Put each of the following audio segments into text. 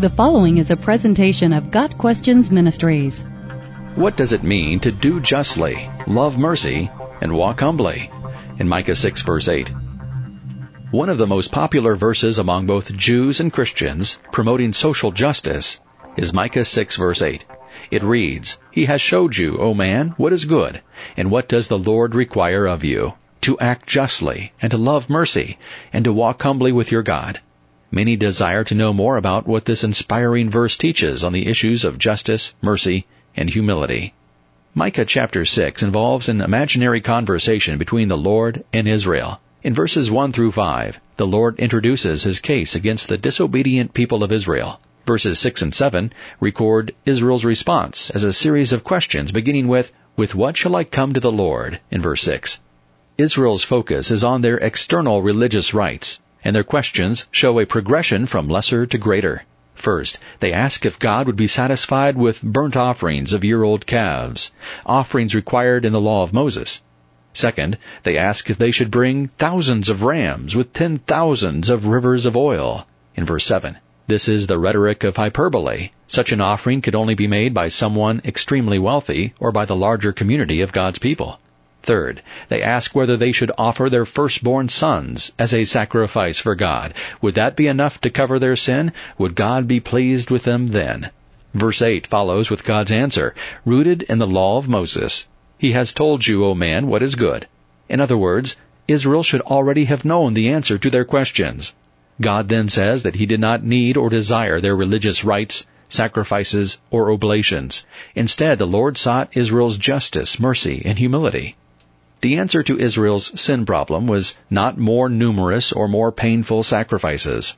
The following is a presentation of Got Questions Ministries. What does it mean to do justly, love mercy, and walk humbly? In Micah 6 verse 8. One of the most popular verses among both Jews and Christians promoting social justice is Micah 6 verse 8. It reads, He has showed you, O man, what is good, and what does the Lord require of you, to act justly, and to love mercy, and to walk humbly with your God. Many desire to know more about what this inspiring verse teaches on the issues of justice, mercy, and humility. Micah chapter 6 involves an imaginary conversation between the Lord and Israel. In verses 1 through 5, the Lord introduces his case against the disobedient people of Israel. Verses 6 and 7 record Israel's response as a series of questions beginning with, With what shall I come to the Lord? in verse 6. Israel's focus is on their external religious rites, and their questions show a progression from lesser to greater. First, they ask if God would be satisfied with burnt offerings of year-old calves, offerings required in the law of Moses. Second, they ask if they should bring thousands of rams with ten thousands of rivers of oil, in verse 7. This is the rhetoric of hyperbole. Such an offering could only be made by someone extremely wealthy or by the larger community of God's people. Third, they ask whether they should offer their firstborn sons as a sacrifice for God. Would that be enough to cover their sin? Would God be pleased with them then? Verse 8 follows with God's answer, rooted in the law of Moses. He has told you, O man, what is good. In other words, Israel should already have known the answer to their questions. God then says that he did not need or desire their religious rites, sacrifices, or oblations. Instead, the Lord sought Israel's justice, mercy, and humility. The answer to Israel's sin problem was not more numerous or more painful sacrifices.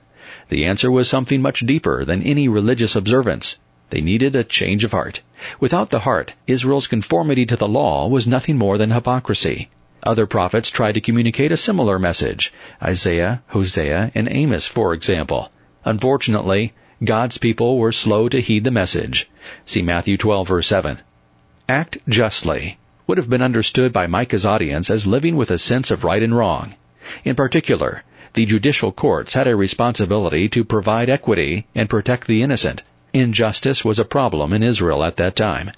The answer was something much deeper than any religious observance. They needed a change of heart. Without the heart, Israel's conformity to the law was nothing more than hypocrisy. Other prophets tried to communicate a similar message. Isaiah, Hosea, and Amos, for example. Unfortunately, God's people were slow to heed the message. See Matthew 12 verse 7. Act justly would have been understood by Micah's audience as living with a sense of right and wrong. In particular, the judicial courts had a responsibility to provide equity and protect the innocent. Injustice was a problem in Israel at that time.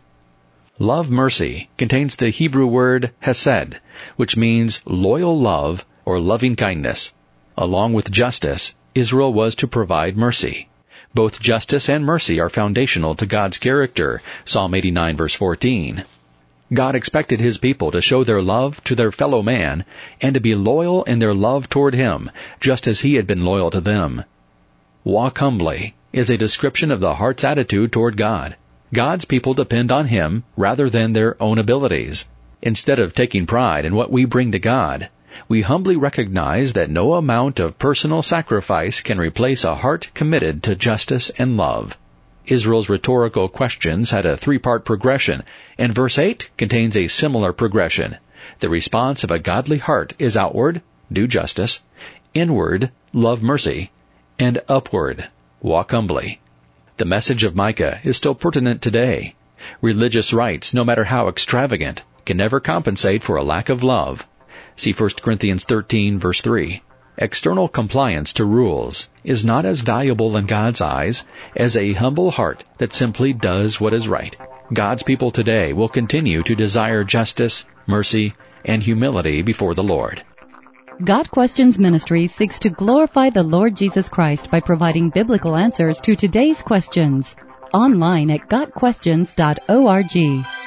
Love mercy contains the Hebrew word hesed, which means loyal love or loving kindness. Along with justice, Israel was to provide mercy. Both justice and mercy are foundational to God's character. Psalm 89 verse 14. God expected His people to show their love to their fellow man and to be loyal in their love toward Him, just as He had been loyal to them. Walk humbly is a description of the heart's attitude toward God. God's people depend on Him rather than their own abilities. Instead of taking pride in what we bring to God, we humbly recognize that no amount of personal sacrifice can replace a heart committed to justice and love. Israel's rhetorical questions had a three-part progression, and verse 8 contains a similar progression. The response of a godly heart is outward, do justice, inward, love mercy, and upward, walk humbly. The message of Micah is still pertinent today. Religious rites, no matter how extravagant, can never compensate for a lack of love. See 1 Corinthians 13 verse 3. External compliance to rules is not as valuable in God's eyes as a humble heart that simply does what is right. God's people today will continue to desire justice, mercy, and humility before the Lord. Got Questions Ministry seeks to glorify the Lord Jesus Christ by providing biblical answers to today's questions. Online at GotQuestions.org.